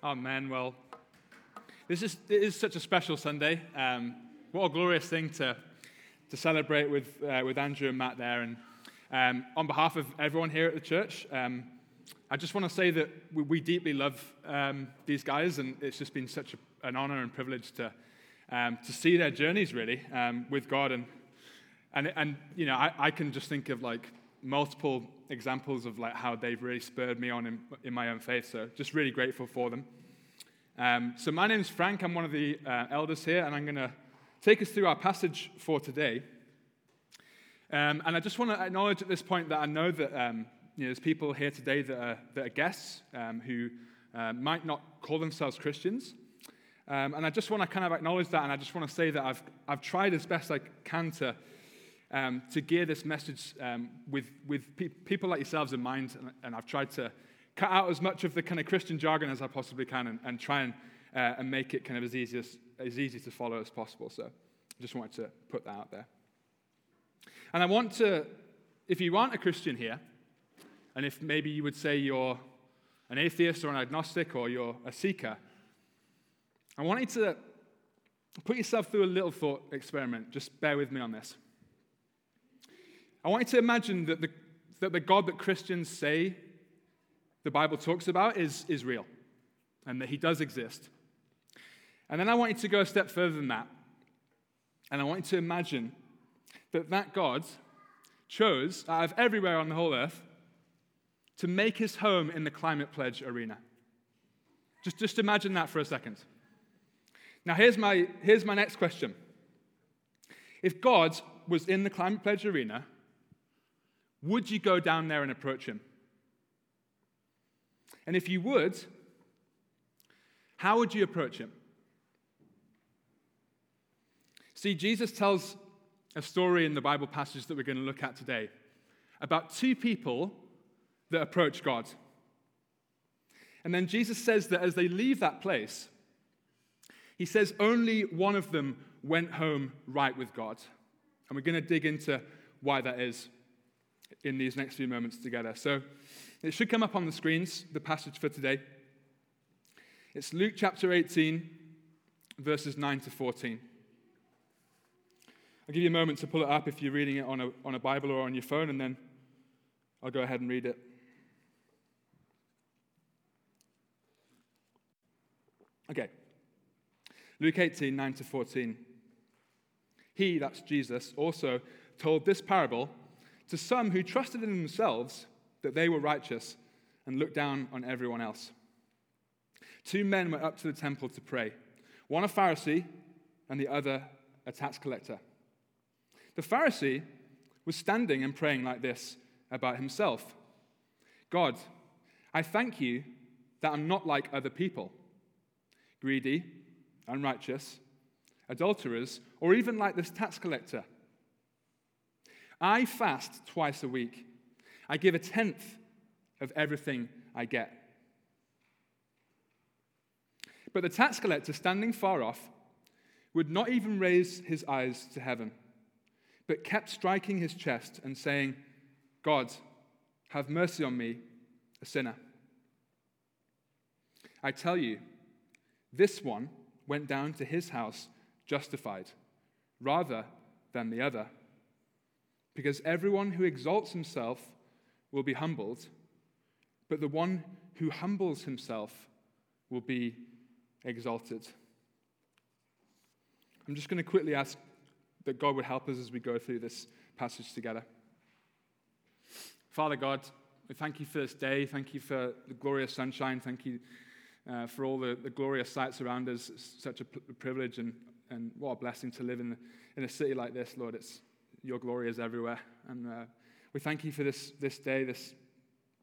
Oh man, well, this is it is such a special Sunday. Um, what a glorious thing to to celebrate with uh, with Andrew and Matt there. And um, on behalf of everyone here at the church, um, I just want to say that we, we deeply love um, these guys, and it's just been such a, an honor and privilege to um, to see their journeys really um, with God. And and and you know, I, I can just think of like multiple examples of like how they've really spurred me on in, in my own faith. So just really grateful for them. Um, so my name's Frank. I'm one of the uh, elders here, and I'm going to take us through our passage for today. Um, and I just want to acknowledge at this point that I know that um, you know, there's people here today that are, that are guests um, who uh, might not call themselves Christians. Um, and I just want to kind of acknowledge that, and I just want to say that I've, I've tried as best I can to um, to gear this message um, with, with pe- people like yourselves in mind. And, and, I've tried to cut out as much of the kind of Christian jargon as I possibly can and, and try and, uh, and make it kind of as easy, as, as easy to follow as possible. So I just wanted to put that out there. And I want to, if you aren't a Christian here, and if maybe you would say you're an atheist or an agnostic or you're a seeker, I want you to put yourself through a little thought experiment. Just bear with me on this. I want you to imagine that the, that the God that Christians say the Bible talks about is, is real and that he does exist. And then I want you to go a step further than that. And I want you to imagine that that God chose, out of everywhere on the whole earth, to make his home in the Climate Pledge arena. Just, just imagine that for a second. Now, here's my, here's my next question. If God was in the Climate Pledge arena, would you go down there and approach him? And if you would, how would you approach him? See, Jesus tells a story in the Bible passage that we're going to look at today about two people that approach God. And then Jesus says that as they leave that place, he says only one of them went home right with God. And we're going to dig into why that is in these next few moments together. So it should come up on the screens, the passage for today. It's Luke chapter 18, verses 9 to 14. I'll give you a moment to pull it up if you're reading it on a, on a Bible or on your phone, and then I'll go ahead and read it. Okay. Luke 18, 9 to 14. He, that's Jesus, also told this parable to some who trusted in themselves that they were righteous and looked down on everyone else. Two men went up to the temple to pray, one a Pharisee and the other a tax collector. The Pharisee was standing and praying like this about himself God, I thank you that I'm not like other people, greedy, unrighteous, adulterers, or even like this tax collector. I fast twice a week. I give a tenth of everything I get. But the tax collector, standing far off, would not even raise his eyes to heaven, but kept striking his chest and saying, God, have mercy on me, a sinner. I tell you, this one went down to his house justified rather than the other. Because everyone who exalts himself will be humbled, but the one who humbles himself will be exalted. I'm just going to quickly ask that God would help us as we go through this passage together. Father God, we thank you for this day. Thank you for the glorious sunshine. Thank you uh, for all the, the, glorious sights around us. It's such a privilege and, and what a blessing to live in, in a city like this, Lord. It's, your glory is everywhere. And uh, we thank you for this, this day, this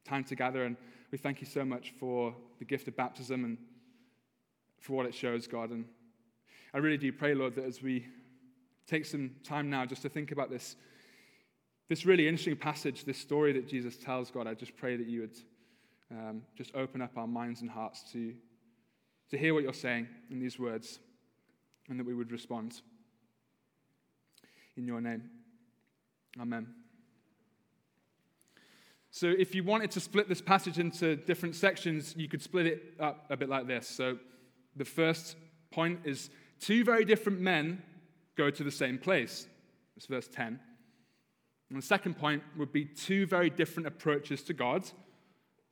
time together. And we thank you so much for the gift of baptism and for what it shows, God. And I really do pray, Lord, that as we take some time now just to think about this, this really interesting passage, this story that Jesus tells, God, I just pray that you would um, just open up our minds and hearts to, to hear what you're saying in these words and that we would respond. In your name. Amen. So if you wanted to split this passage into different sections, you could split it up a bit like this. So the first point is two very different men go to the same place. It's verse 10. And the second point would be two very different approaches to God,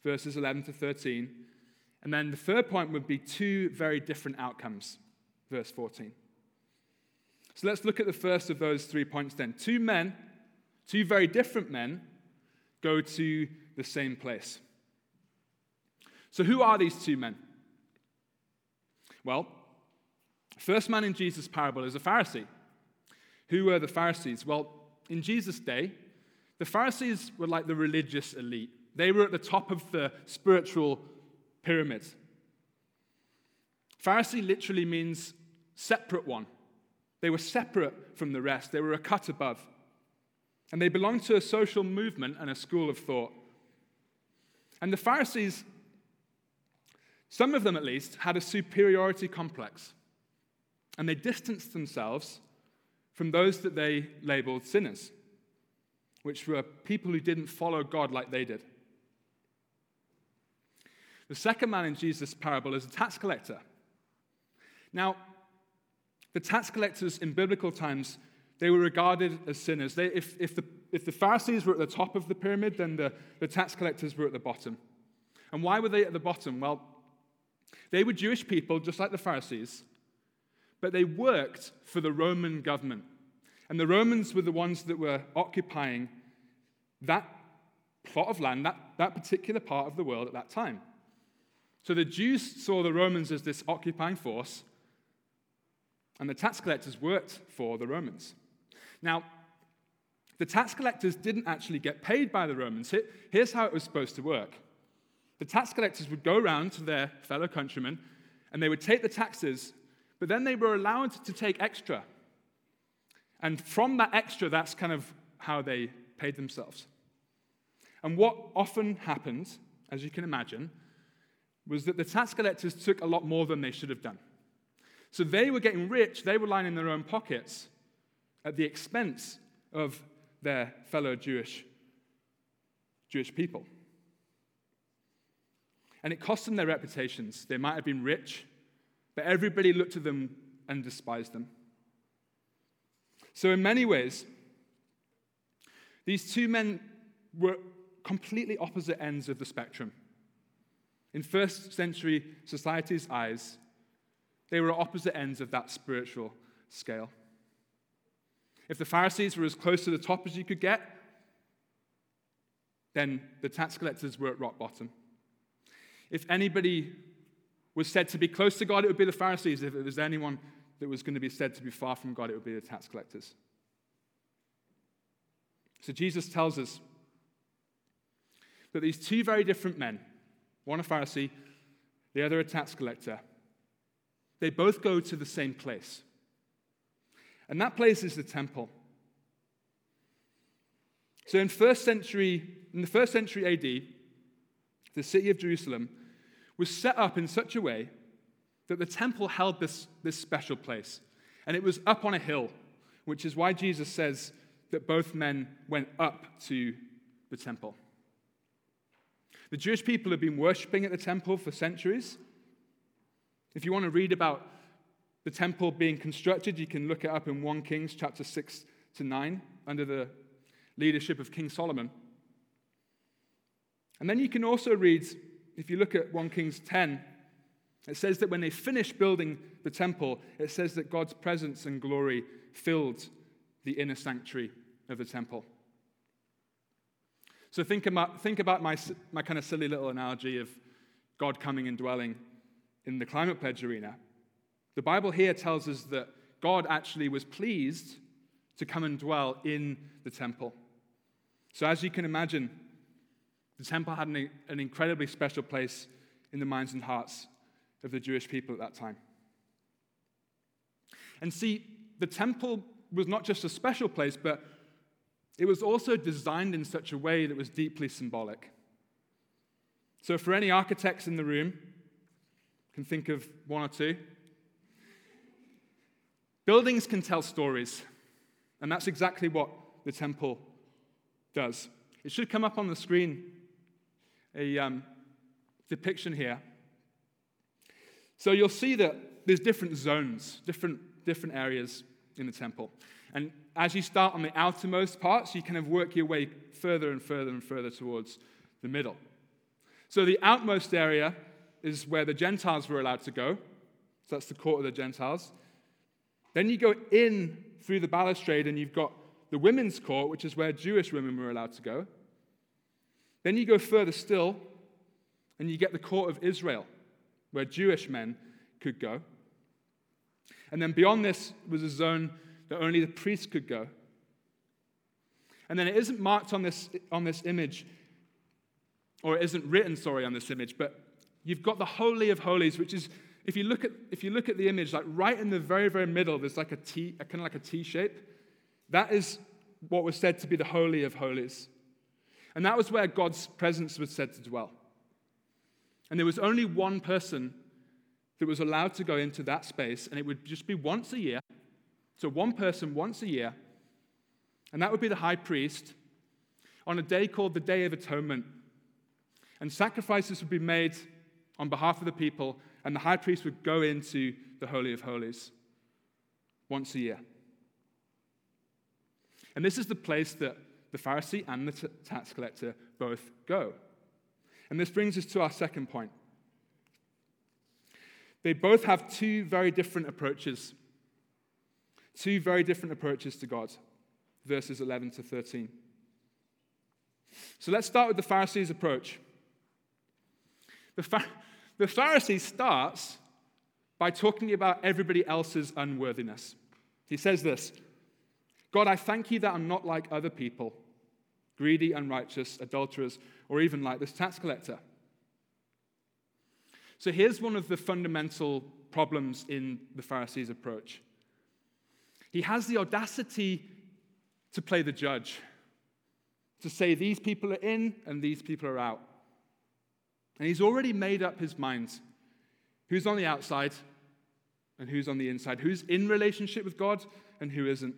verses 11 to 13. And then the third point would be two very different outcomes, verse 14. So let's look at the first of those three points then. Two men, two very different men, go to the same place. So, who are these two men? Well, first man in Jesus' parable is a Pharisee. Who were the Pharisees? Well, in Jesus' day, the Pharisees were like the religious elite. They were at the top of the spiritual pyramid. Pharisee literally means separate one. They were separate from the rest, they were a cut above and they belonged to a social movement and a school of thought. And the Pharisees, some of them at least, had a superiority complex, and they distanced themselves from those that they labeled sinners, which were people who didn't follow God like they did. The second man in Jesus' parable is a tax collector. Now, the tax collectors in biblical times they were regarded as sinners. They, if, if, the, if the Pharisees were at the top of the pyramid, then the, the tax collectors were at the bottom. And why were they at the bottom? Well, they were Jewish people, just like the Pharisees, but they worked for the Roman government. And the Romans were the ones that were occupying that plot of land, that, that particular part of the world at that time. So the Jews saw the Romans as this occupying force, and the tax collectors worked for the Romans. Now, the tax collectors didn't actually get paid by the Romans. Here's how it was supposed to work the tax collectors would go around to their fellow countrymen and they would take the taxes, but then they were allowed to take extra. And from that extra, that's kind of how they paid themselves. And what often happened, as you can imagine, was that the tax collectors took a lot more than they should have done. So they were getting rich, they were lining their own pockets, at the expense of their fellow Jewish, Jewish people. And it cost them their reputations. They might have been rich, but everybody looked at them and despised them. So, in many ways, these two men were completely opposite ends of the spectrum. In first century society's eyes, they were opposite ends of that spiritual scale. If the Pharisees were as close to the top as you could get, then the tax collectors were at rock bottom. If anybody was said to be close to God, it would be the Pharisees. If it was anyone that was going to be said to be far from God, it would be the tax collectors. So Jesus tells us that these two very different men, one a Pharisee, the other a tax collector, they both go to the same place. And that place is the temple. So in first century, in the first century AD, the city of Jerusalem was set up in such a way that the temple held this, this special place. And it was up on a hill, which is why Jesus says that both men went up to the temple. The Jewish people have been worshipping at the temple for centuries. If you want to read about the temple being constructed. You can look it up in 1 Kings chapter 6 to 9 under the leadership of King Solomon. And then you can also read, if you look at 1 Kings 10, it says that when they finished building the temple, it says that God's presence and glory filled the inner sanctuary of the temple. So think about, think about my, my kind of silly little analogy of God coming and dwelling in the climate pledge arena. The Bible here tells us that God actually was pleased to come and dwell in the temple. So, as you can imagine, the temple had an, an incredibly special place in the minds and hearts of the Jewish people at that time. And see, the temple was not just a special place, but it was also designed in such a way that was deeply symbolic. So, for any architects in the room, can think of one or two. Buildings can tell stories, and that's exactly what the temple does. It should come up on the screen a um, depiction here. So you'll see that there's different zones, different, different areas in the temple. And as you start on the outermost parts, you kind of work your way further and further and further towards the middle. So the outmost area is where the Gentiles were allowed to go. So that's the court of the Gentiles. Then you go in through the balustrade and you've got the women's court, which is where Jewish women were allowed to go. Then you go further still and you get the court of Israel, where Jewish men could go. And then beyond this was a zone that only the priests could go. And then it isn't marked on this, on this image, or it isn't written, sorry, on this image, but you've got the Holy of Holies, which is, if you look at, if you look at the image, like right in the very, very middle, there's like a T, kind of like a T shape. That is what was said to be the Holy of Holies. And that was where God's presence was said to dwell. And there was only one person that was allowed to go into that space, and it would just be once a year. So, one person once a year, and that would be the high priest on a day called the Day of Atonement. And sacrifices would be made on behalf of the people, and the high priest would go into the Holy of Holies once a year. And this is the place that the Pharisee and the tax collector both go. And this brings us to our second point. They both have two very different approaches. Two very different approaches to God. Verses 11 to 13. So let's start with the Pharisees' approach. The, Phar- the Pharisee starts by talking about everybody else's unworthiness. He says this God, I thank you that I'm not like other people, greedy, unrighteous, adulterers, or even like this tax collector. So here's one of the fundamental problems in the Pharisees' approach. He has the audacity to play the judge, to say these people are in and these people are out. And he's already made up his mind who's on the outside and who's on the inside, who's in relationship with God and who isn't.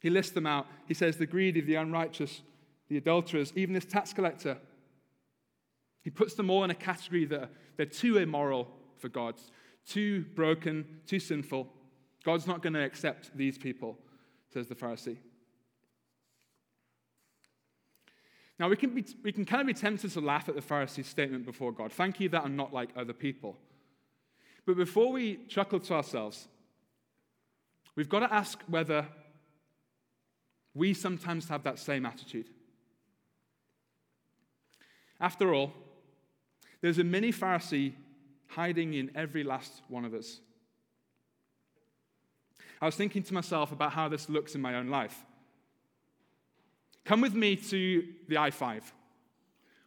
He lists them out. He says the greedy, the unrighteous, the adulterers, even this tax collector. He puts them all in a category that they're too immoral for God, too broken, too sinful. God's not going to accept these people, says the Pharisee. Now, we can, be, we can kind of be tempted to laugh at the Pharisee's statement before God Thank you that I'm not like other people. But before we chuckle to ourselves, we've got to ask whether we sometimes have that same attitude. After all, there's a mini Pharisee hiding in every last one of us. I was thinking to myself about how this looks in my own life. Come with me to the I 5,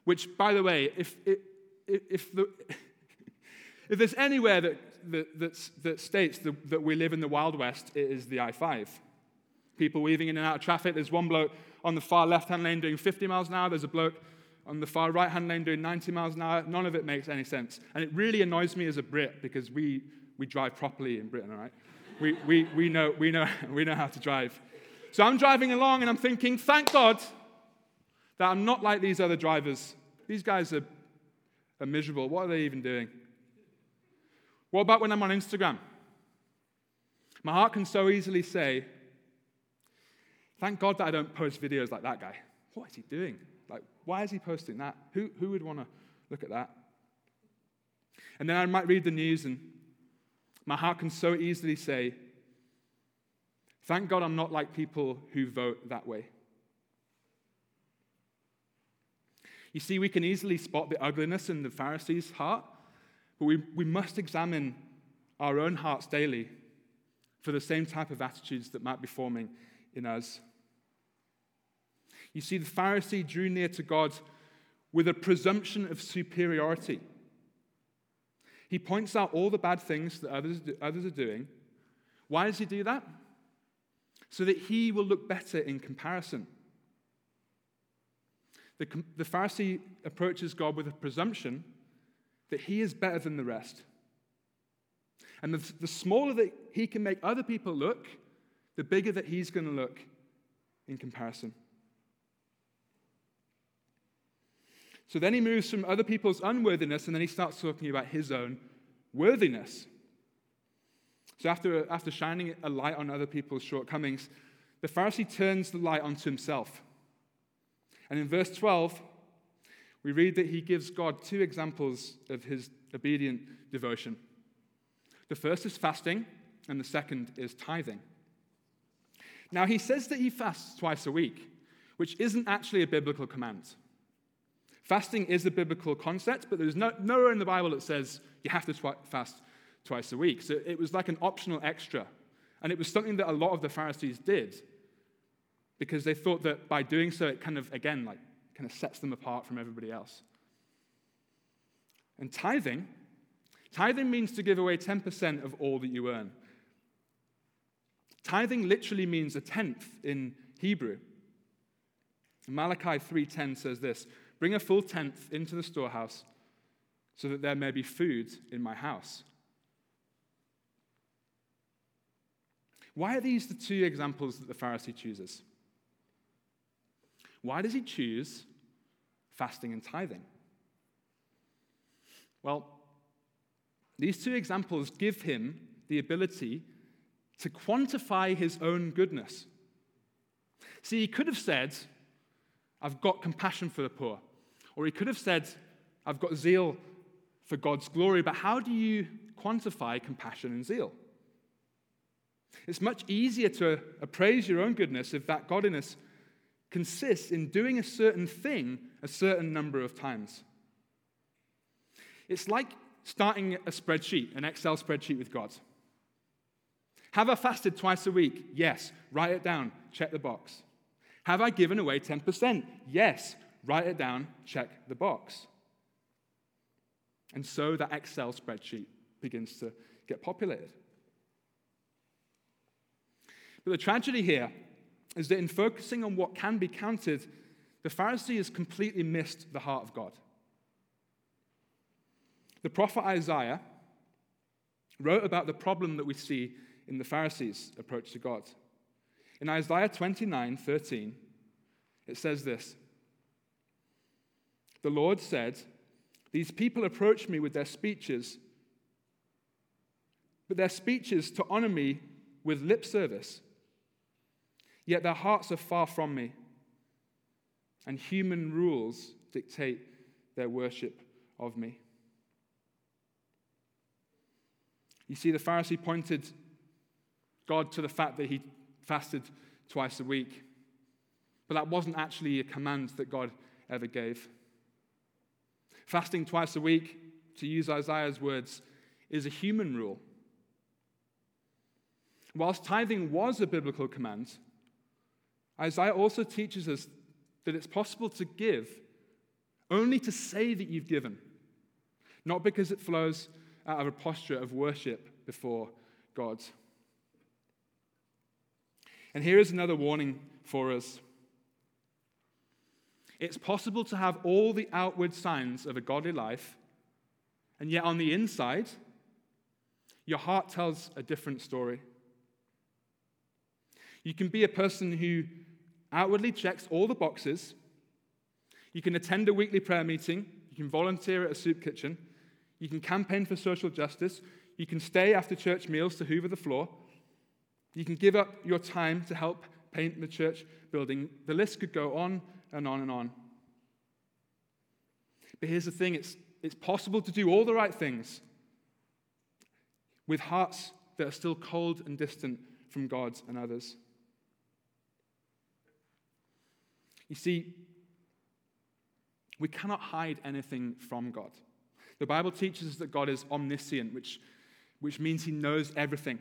which, by the way, if, if, if, the, if there's anywhere that, that, that states that, that we live in the Wild West, it is the I 5 people weaving in and out of traffic. There's one bloke on the far left hand lane doing 50 miles an hour. There's a bloke on the far right hand lane doing 90 miles an hour. None of it makes any sense. And it really annoys me as a Brit because we, we drive properly in Britain, all right? We, we, we, know, we, know, we know how to drive. So I'm driving along and I'm thinking, thank God that I'm not like these other drivers. These guys are, are miserable. What are they even doing? What about when I'm on Instagram? My heart can so easily say, Thank God that I don't post videos like that guy. What is he doing? Like, why is he posting that? Who, who would want to look at that? And then I might read the news, and my heart can so easily say, Thank God I'm not like people who vote that way. You see, we can easily spot the ugliness in the Pharisees' heart, but we, we must examine our own hearts daily for the same type of attitudes that might be forming in us. You see, the Pharisee drew near to God with a presumption of superiority. He points out all the bad things that others, others are doing. Why does he do that? So that he will look better in comparison. The, the Pharisee approaches God with a presumption that he is better than the rest. And the, the smaller that he can make other people look, the bigger that he's going to look in comparison. So then he moves from other people's unworthiness and then he starts talking about his own worthiness. So after, after shining a light on other people's shortcomings, the Pharisee turns the light onto himself. And in verse 12, we read that he gives God two examples of his obedient devotion. The first is fasting, and the second is tithing. Now, he says that he fasts twice a week, which isn't actually a biblical command. Fasting is a biblical concept, but there's no, nowhere in the Bible that says you have to twi- fast twice a week. So it was like an optional extra. And it was something that a lot of the Pharisees did because they thought that by doing so, it kind of, again, like, kind of sets them apart from everybody else. And tithing, tithing means to give away 10% of all that you earn. Tithing literally means a tenth in Hebrew. Malachi 3:10 says this, "Bring a full tenth into the storehouse, so that there may be food in my house." Why are these the two examples that the Pharisee chooses? Why does he choose fasting and tithing? Well, these two examples give him the ability to quantify his own goodness. See, he could have said, I've got compassion for the poor. Or he could have said, I've got zeal for God's glory. But how do you quantify compassion and zeal? It's much easier to appraise your own goodness if that godliness consists in doing a certain thing a certain number of times. It's like starting a spreadsheet, an Excel spreadsheet with God. Have I fasted twice a week? Yes. Write it down. Check the box. Have I given away 10%? Yes. Write it down. Check the box. And so that Excel spreadsheet begins to get populated. But the tragedy here is that in focusing on what can be counted, the Pharisee has completely missed the heart of God. The prophet Isaiah wrote about the problem that we see in the Pharisees' approach to God. In Isaiah 29 13, it says this The Lord said, These people approach me with their speeches, but their speeches to honor me with lip service Yet their hearts are far from me, and human rules dictate their worship of me. You see, the Pharisee pointed God to the fact that he fasted twice a week, but that wasn't actually a command that God ever gave. Fasting twice a week, to use Isaiah's words, is a human rule. Whilst tithing was a biblical command, Isaiah also teaches us that it's possible to give only to say that you've given, not because it flows out of a posture of worship before God. And here is another warning for us. It's possible to have all the outward signs of a godly life, and yet on the inside, your heart tells a different story. You can be a person who outwardly checks all the boxes. You can attend a weekly prayer meeting. You can volunteer at a soup kitchen. You can campaign for social justice. You can stay after church meals to hoover the floor. You can give up your time to help paint the church building. The list could go on and on and on. But here's the thing it's, it's possible to do all the right things with hearts that are still cold and distant from God and others. You see, we cannot hide anything from God. The Bible teaches us that God is omniscient, which, which means he knows everything.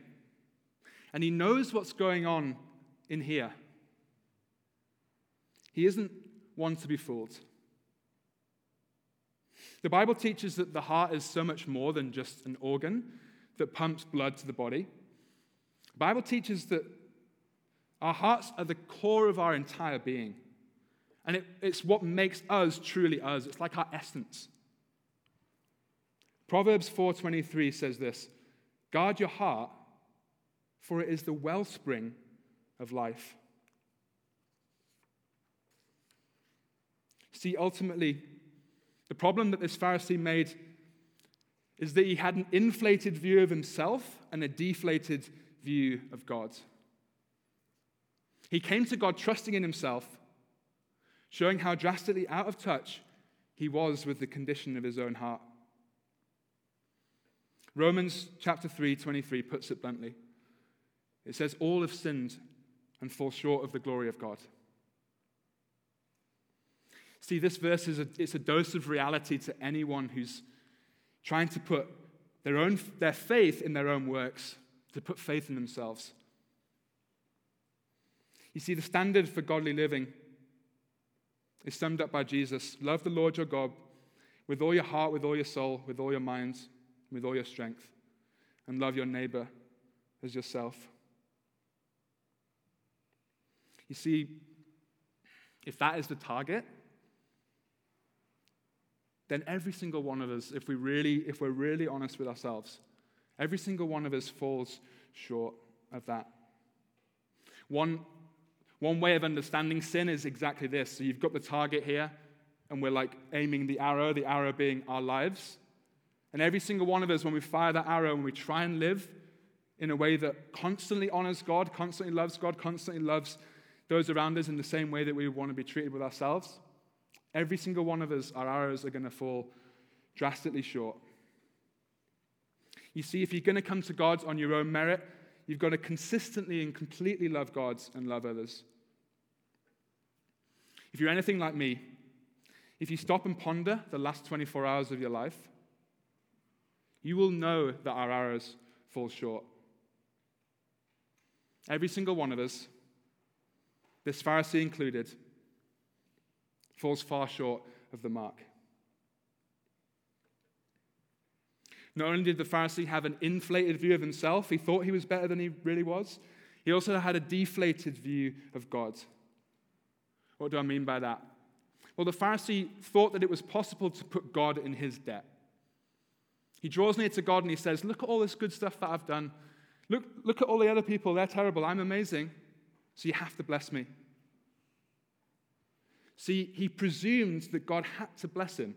And he knows what's going on in here. He isn't one to be fooled. The Bible teaches that the heart is so much more than just an organ that pumps blood to the body. The Bible teaches that our hearts are the core of our entire being. And it, it's what makes us truly us. It's like our essence. Proverbs 4:23 says this: "Guard your heart, for it is the wellspring of life." See, ultimately, The problem that this Pharisee made is that he had an inflated view of himself and a deflated view of God. He came to God trusting in himself, showing how drastically out of touch he was with the condition of his own heart. Romans chapter 3, 23 puts it bluntly. It says, All have sinned and fall short of the glory of God. See, this verse is a, it's a dose of reality to anyone who's trying to put their, own, their faith in their own works, to put faith in themselves. You see, the standard for godly living is summed up by Jesus Love the Lord your God with all your heart, with all your soul, with all your mind, with all your strength, and love your neighbor as yourself. You see, if that is the target, then every single one of us, if, we really, if we're really honest with ourselves, every single one of us falls short of that. One, one way of understanding sin is exactly this. So you've got the target here, and we're like aiming the arrow, the arrow being our lives. And every single one of us, when we fire that arrow and we try and live in a way that constantly honors God, constantly loves God, constantly loves those around us in the same way that we want to be treated with ourselves, Every single one of us, our arrows are going to fall drastically short. You see, if you're going to come to God on your own merit, you've got to consistently and completely love God and love others. If you're anything like me, if you stop and ponder the last 24 hours of your life, you will know that our arrows fall short. Every single one of us, this Pharisee included, falls far short of the mark. Not only did the Pharisee have an inflated view of himself, he thought he was better than he really was, he also had a deflated view of God. What do I mean by that? Well, the Pharisee thought that it was possible to put God in his debt. He draws near to God and he says, Look at all this good stuff that I've done. Look, look at all the other people. They're terrible. I'm amazing. So you have to bless me. See, he presumed that God had to bless him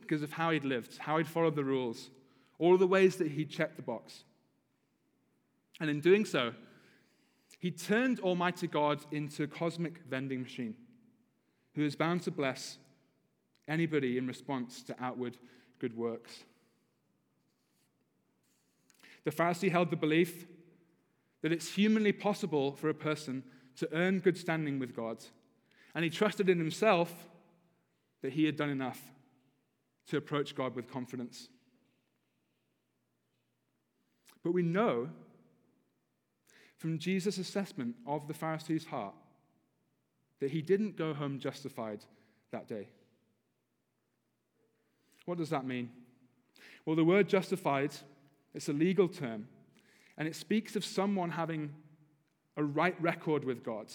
because of how he'd lived, how he'd followed the rules, all the ways that he'd checked the box. And in doing so, he turned Almighty God into a cosmic vending machine who is bound to bless anybody in response to outward good works. The Pharisee held the belief that it's humanly possible for a person to earn good standing with God and he trusted in himself that he had done enough to approach God with confidence. But we know from Jesus' assessment of the Pharisee's heart that he didn't go home justified that day. What does that mean? Well, the word justified, it's a legal term, and it speaks of someone having a right record with God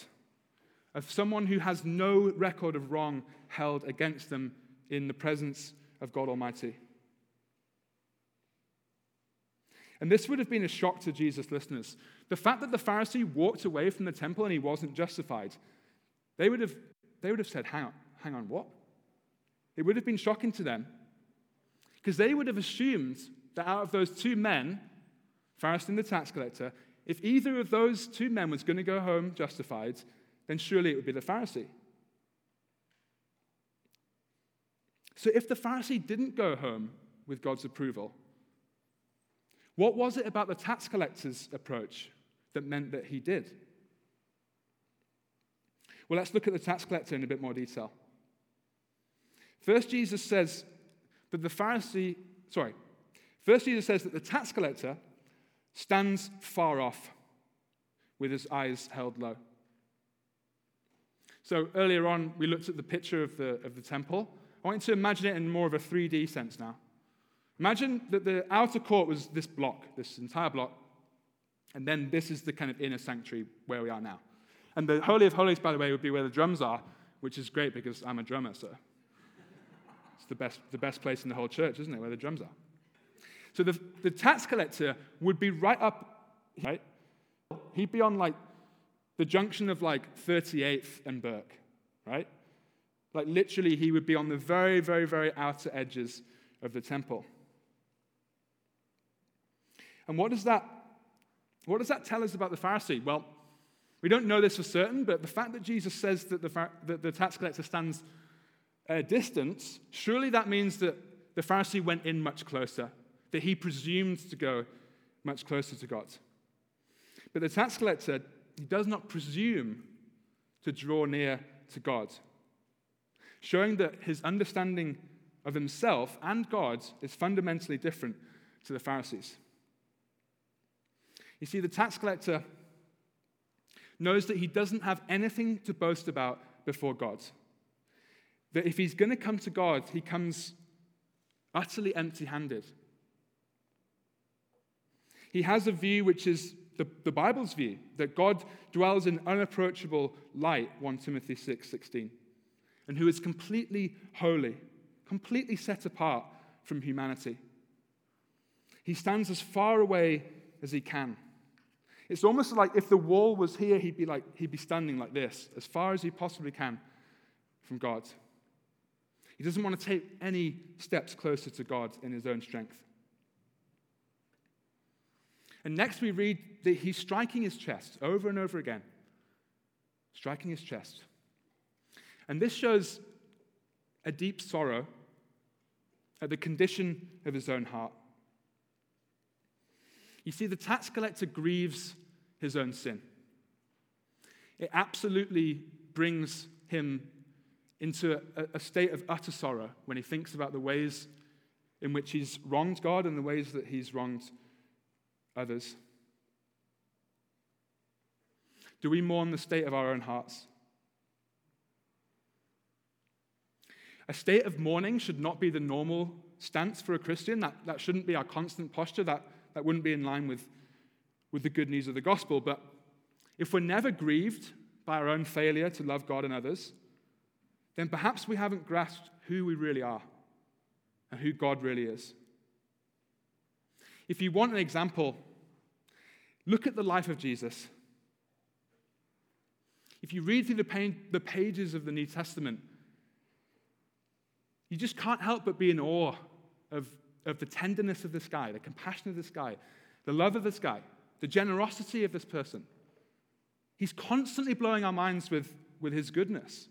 of someone who has no record of wrong held against them in the presence of God Almighty. And this would have been a shock to Jesus' listeners. The fact that the Pharisee walked away from the temple and he wasn't justified, they would have, they would have said, hang on, hang on, what? It would have been shocking to them because they would have assumed that out of those two men, Pharisee and the tax collector, if either of those two men was going to go home justified, then surely it would be the Pharisee. So if the Pharisee didn't go home with God's approval, what was it about the tax collector's approach that meant that he did? Well, let's look at the tax collector in a bit more detail. First, Jesus says that the Pharisee, sorry, first, Jesus says that the tax collector stands far off with his eyes held low. So earlier on, we looked at the picture of the, of the temple. I want you to imagine it in more of a 3D sense now. Imagine that the outer court was this block, this entire block, and then this is the kind of inner sanctuary where we are now. And the Holy of Holies, by the way, would be where the drums are, which is great because I'm a drummer, so it's the best, the best place in the whole church, isn't it, where the drums are? So the, the tax collector would be right up, right? He'd be on like the junction of like 38th and Burke, right? Like literally, he would be on the very, very, very outer edges of the temple. And what does that, what does that tell us about the Pharisee? Well, we don't know this for certain, but the fact that Jesus says that the, that the tax collector stands a distance, surely that means that the Pharisee went in much closer, that he presumed to go much closer to God. But the tax collector, he does not presume to draw near to God, showing that his understanding of himself and God is fundamentally different to the Pharisees. You see, the tax collector knows that he doesn't have anything to boast about before God. That if he's going to come to God, he comes utterly empty handed. He has a view which is the, the Bible's view that God dwells in unapproachable light, 1 Timothy 6 16, and who is completely holy, completely set apart from humanity. He stands as far away as he can. It's almost like if the wall was here, he'd be like he'd be standing like this, as far as he possibly can from God. He doesn't want to take any steps closer to God in his own strength. And next we read that he's striking his chest over and over again. Striking his chest. And this shows a deep sorrow at the condition of his own heart. You see, the tax collector grieves his own sin. It absolutely brings him into a, a, state of utter sorrow when he thinks about the ways in which he's wronged God and the ways that he's wronged others. Do we mourn the state of our own hearts? A state of mourning should not be the normal stance for a Christian. That, that shouldn't be our constant posture. That, that wouldn't be in line with, with the good news of the gospel. But if we're never grieved by our own failure to love God and others, then perhaps we haven't grasped who we really are and who God really is. If you want an example, look at the life of Jesus. If you read through the, pages of the New Testament, you just can't help but be in awe of, of the tenderness of this guy, the compassion of this guy, the love of this guy, the generosity of this person. He's constantly blowing our minds with, with his goodness.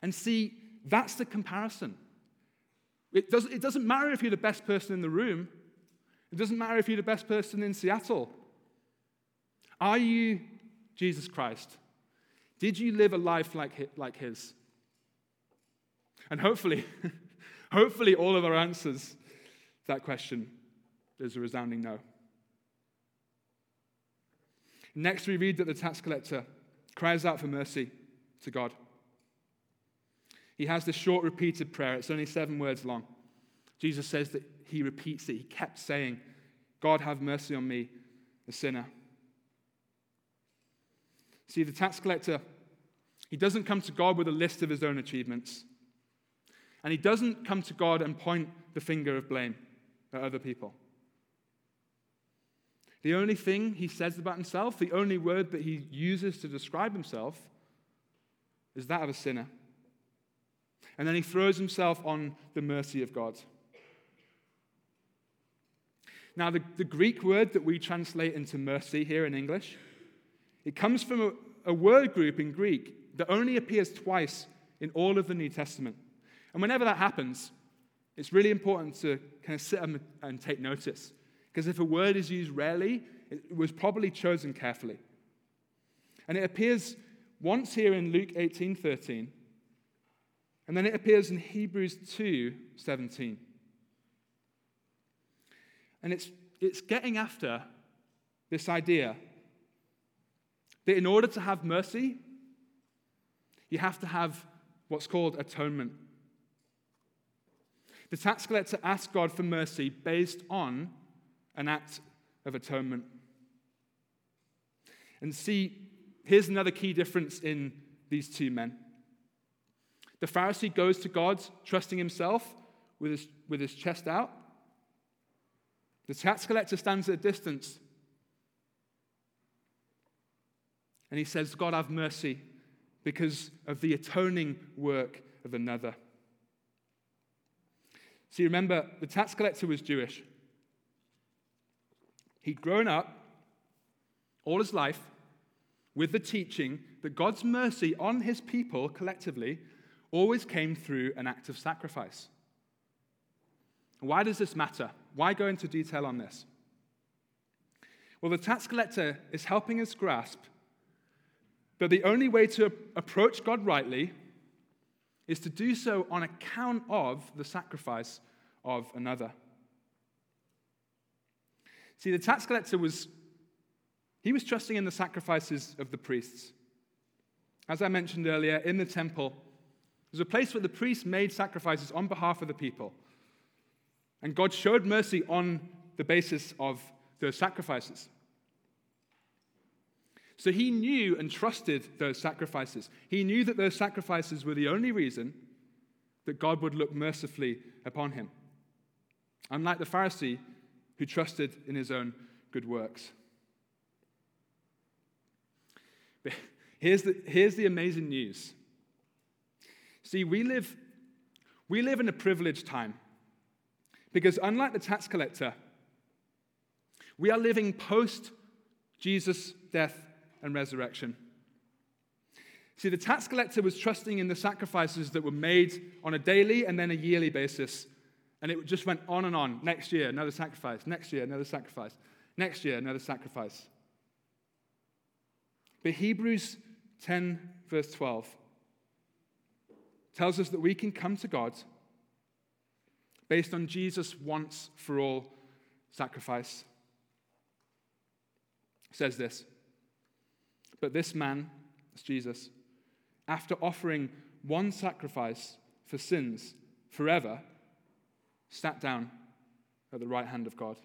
And see, that's the comparison. It, does, it doesn't matter if you're the best person in the room, it doesn't matter if you're the best person in Seattle. Are you Jesus Christ? Did you live a life like, like his? And hopefully, hopefully, all of our answers to that question is a resounding no. Next, we read that the tax collector cries out for mercy to God. He has this short, repeated prayer. It's only seven words long. Jesus says that he repeats it. He kept saying, God, have mercy on me, a sinner. See, the tax collector, he doesn't come to God with a list of his own achievements. And he doesn't come to God and point the finger of blame at other people. The only thing he says about himself, the only word that he uses to describe himself, is that of a sinner. And then he throws himself on the mercy of God. Now, the, the Greek word that we translate into mercy here in English, it comes from a, a word group in Greek that only appears twice in all of the New Testament. And whenever that happens, it's really important to kind of sit and take notice. Because if a word is used rarely, it was probably chosen carefully. And it appears once here in Luke 18 13, and then it appears in Hebrews 2 17. And it's, it's getting after this idea that in order to have mercy, you have to have what's called atonement. The tax collector asked God for mercy based on an act of atonement. And see, here's another key difference in these two men. The Pharisee goes to God trusting himself with his, with his chest out. The tax collector stands at a distance and he says, God, have mercy because of the atoning work of another. See, remember, the tax collector was Jewish. He'd grown up all his life with the teaching that God's mercy on his people collectively always came through an act of sacrifice. Why does this matter? Why go into detail on this? Well, the tax collector is helping us grasp that the only way to approach God rightly is to do so on account of the sacrifice of another. See, the tax collector was he was trusting in the sacrifices of the priests. As I mentioned earlier, in the temple, there's a place where the priests made sacrifices on behalf of the people. And God showed mercy on the basis of those sacrifices. So he knew and trusted those sacrifices. He knew that those sacrifices were the only reason that God would look mercifully upon him. Unlike the Pharisee who trusted in his own good works. But here's the, here's the amazing news. See, we live, we live in a privileged time because, unlike the tax collector, we are living post Jesus' death and resurrection. See, the tax collector was trusting in the sacrifices that were made on a daily and then a yearly basis. And it just went on and on. Next year, another sacrifice. Next year, another sacrifice. Next year, another sacrifice. But Hebrews 10, verse 12, tells us that we can come to God based on Jesus' once for all sacrifice. It says this But this man, it's Jesus, after offering one sacrifice for sins forever, sat down at the right hand of God.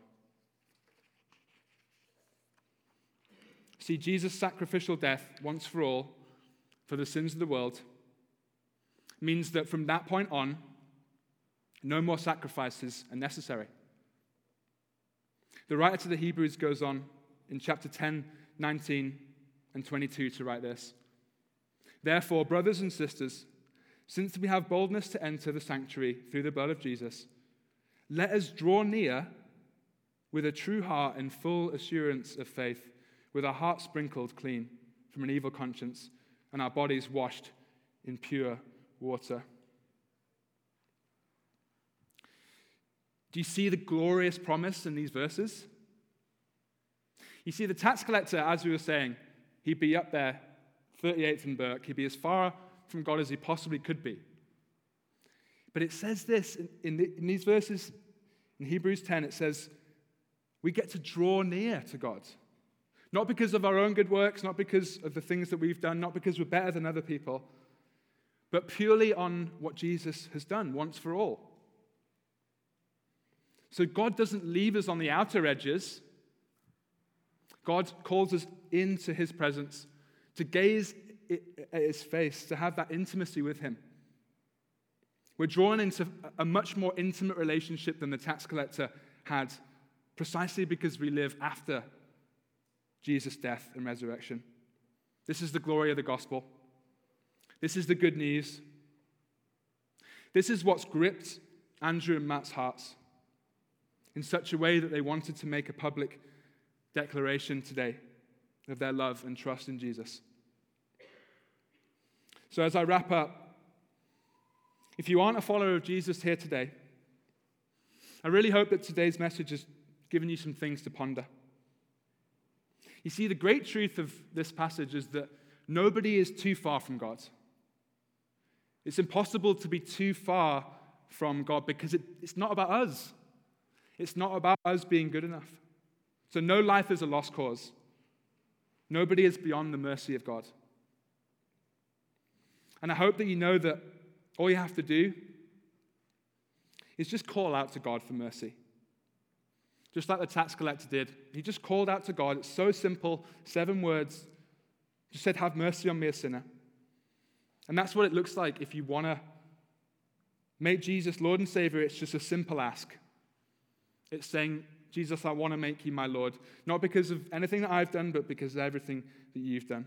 See, Jesus' sacrificial death, once for all, for the sins of the world, means that from that point on, no more sacrifices are necessary. The writer to the Hebrews goes on in chapter 10, 19, and 22 to write this. Therefore, brothers and sisters, since we have boldness to enter the sanctuary through the blood of Jesus, let us draw near with a true heart and full assurance of faith with our hearts sprinkled clean from an evil conscience and our bodies washed in pure water. Do you see the glorious promise in these verses? You see, the tax collector, as we were saying, he'd be up there, 38th and Burke, he'd be as far from God as he possibly could be. But it says this in, in, the, in these verses, in Hebrews 10, it says, we get to draw near to God. Not because of our own good works, not because of the things that we've done, not because we're better than other people, but purely on what Jesus has done once for all. So God doesn't leave us on the outer edges. God calls us into his presence to gaze at his face, to have that intimacy with him. We're drawn into a much more intimate relationship than the tax collector had, precisely because we live after Jesus' death and resurrection. This is the glory of the gospel. This is the good news. This is what's gripped Andrew and Matt's hearts in such a way that they wanted to make a public declaration today of their love and trust in Jesus. So, as I wrap up, if you aren't a follower of Jesus here today, I really hope that today's message has given you some things to ponder. You see, the great truth of this passage is that nobody is too far from God. It's impossible to be too far from God because it, it's not about us. It's not about us being good enough. So, no life is a lost cause. Nobody is beyond the mercy of God. And I hope that you know that all you have to do is just call out to God for mercy just like the tax collector did. He just called out to God. It's so simple, seven words. Just said, Have mercy on me, a sinner. And that's what it looks like if you want to make Jesus Lord and Savior. It's just a simple ask. It's saying, Jesus, I want to make you my Lord. Not because of anything that I've done, but because of everything that you've done.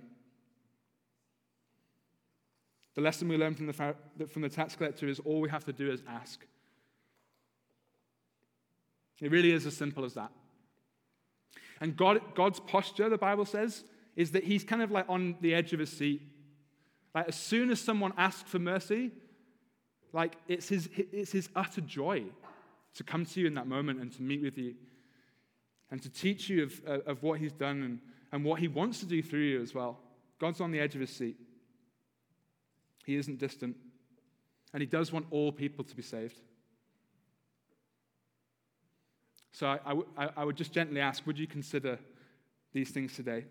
The lesson we learn from the, from the tax collector is all we have to do is ask. It really is as simple as that. And God, God's posture, the Bible says, is that he's kind of like on the edge of his seat. Like as soon as someone asks for mercy, like it's his, it's his utter joy to come to you in that moment and to meet with you and to teach you of, of what he's done and, and what he wants to do through you as well. God's on the edge of his seat. He isn't distant. And he does want all people to be saved. So I, I, I would just gently ask would you consider these things today?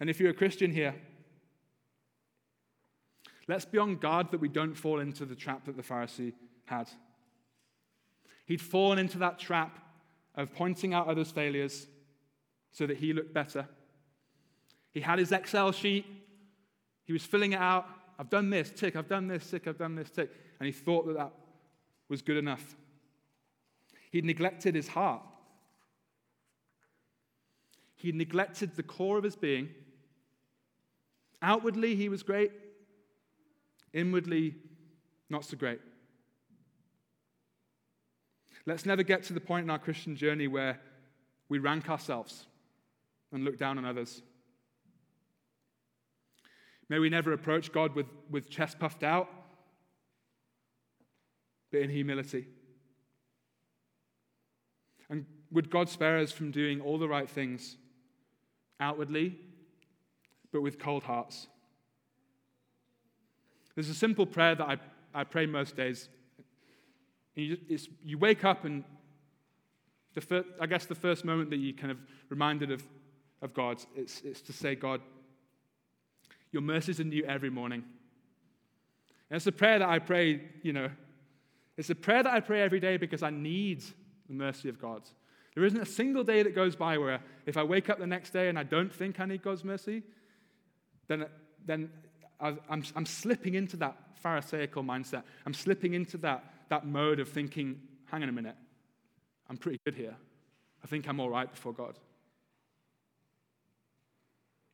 And if you're a Christian here, let's be on guard that we don't fall into the trap that the Pharisee had. He'd fallen into that trap of pointing out others' failures so that he looked better. He had his Excel sheet, he was filling it out. I've done this, tick, I've done this, tick, I've done this, tick. And he thought that that was good enough. He'd neglected his heart. He neglected the core of his being. Outwardly, he was great. Inwardly, not so great. Let's never get to the point in our Christian journey where we rank ourselves and look down on others. May we never approach God with, with chest puffed out, but in humility. And would God spare us from doing all the right things outwardly, but with cold hearts? There's a simple prayer that I, I pray most days. You, you, wake up, and the first, I guess the first moment that you kind of reminded of, of God, it's, it's to say, God, your mercies are new every morning. And it's a prayer that I pray, you know, it's a prayer that I pray every day because I need the mercy of God. There isn't a single day that goes by where if I wake up the next day and I don't think I need God's mercy, then, then I'm, I'm slipping into that Pharisaical mindset. I'm slipping into that, that mode of thinking, hang on a minute, I'm pretty good here. I think I'm all right before God.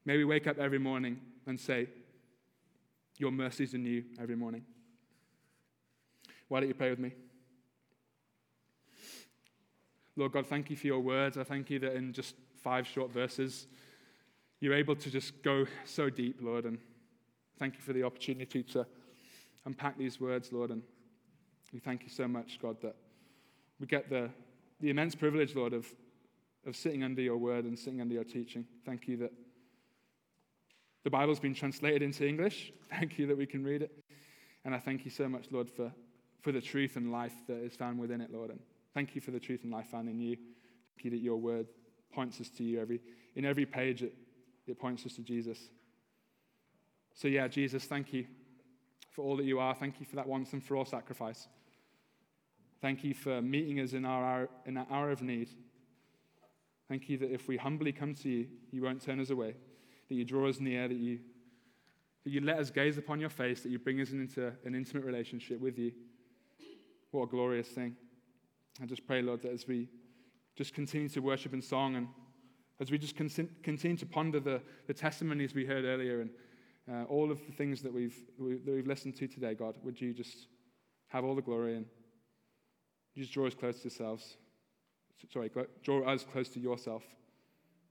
May we wake up every morning and say, Your mercies are new every morning. Why don't you pray with me? Lord God, thank you for your words. I thank you that in just five short verses, you're able to just go so deep, Lord. And thank you for the opportunity to unpack these words, Lord. And we thank you so much, God, that we get the, the immense privilege, Lord, of, of sitting under your word and sitting under your teaching. Thank you that the Bible's been translated into English. Thank you that we can read it. And I thank you so much, Lord, for, for the truth and life that is found within it, Lord. And Thank you for the truth and life found in you. Thank you that your word points us to you. Every, in every page, it, it points us to Jesus. So, yeah, Jesus, thank you for all that you are. Thank you for that once and for all sacrifice. Thank you for meeting us in our hour, in our hour of need. Thank you that if we humbly come to you, you won't turn us away, that you draw us near, that you, that you let us gaze upon your face, that you bring us into an intimate relationship with you. What a glorious thing. I just pray, Lord, that as we just continue to worship in song and as we just continue to ponder the, the testimonies we heard earlier and uh, all of the things that we've, we, that we've listened to today, God, would you just have all the glory and just draw us close to yourselves. Sorry, draw us close to yourself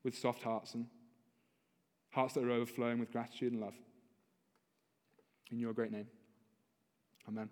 with soft hearts and hearts that are overflowing with gratitude and love. In your great name. Amen.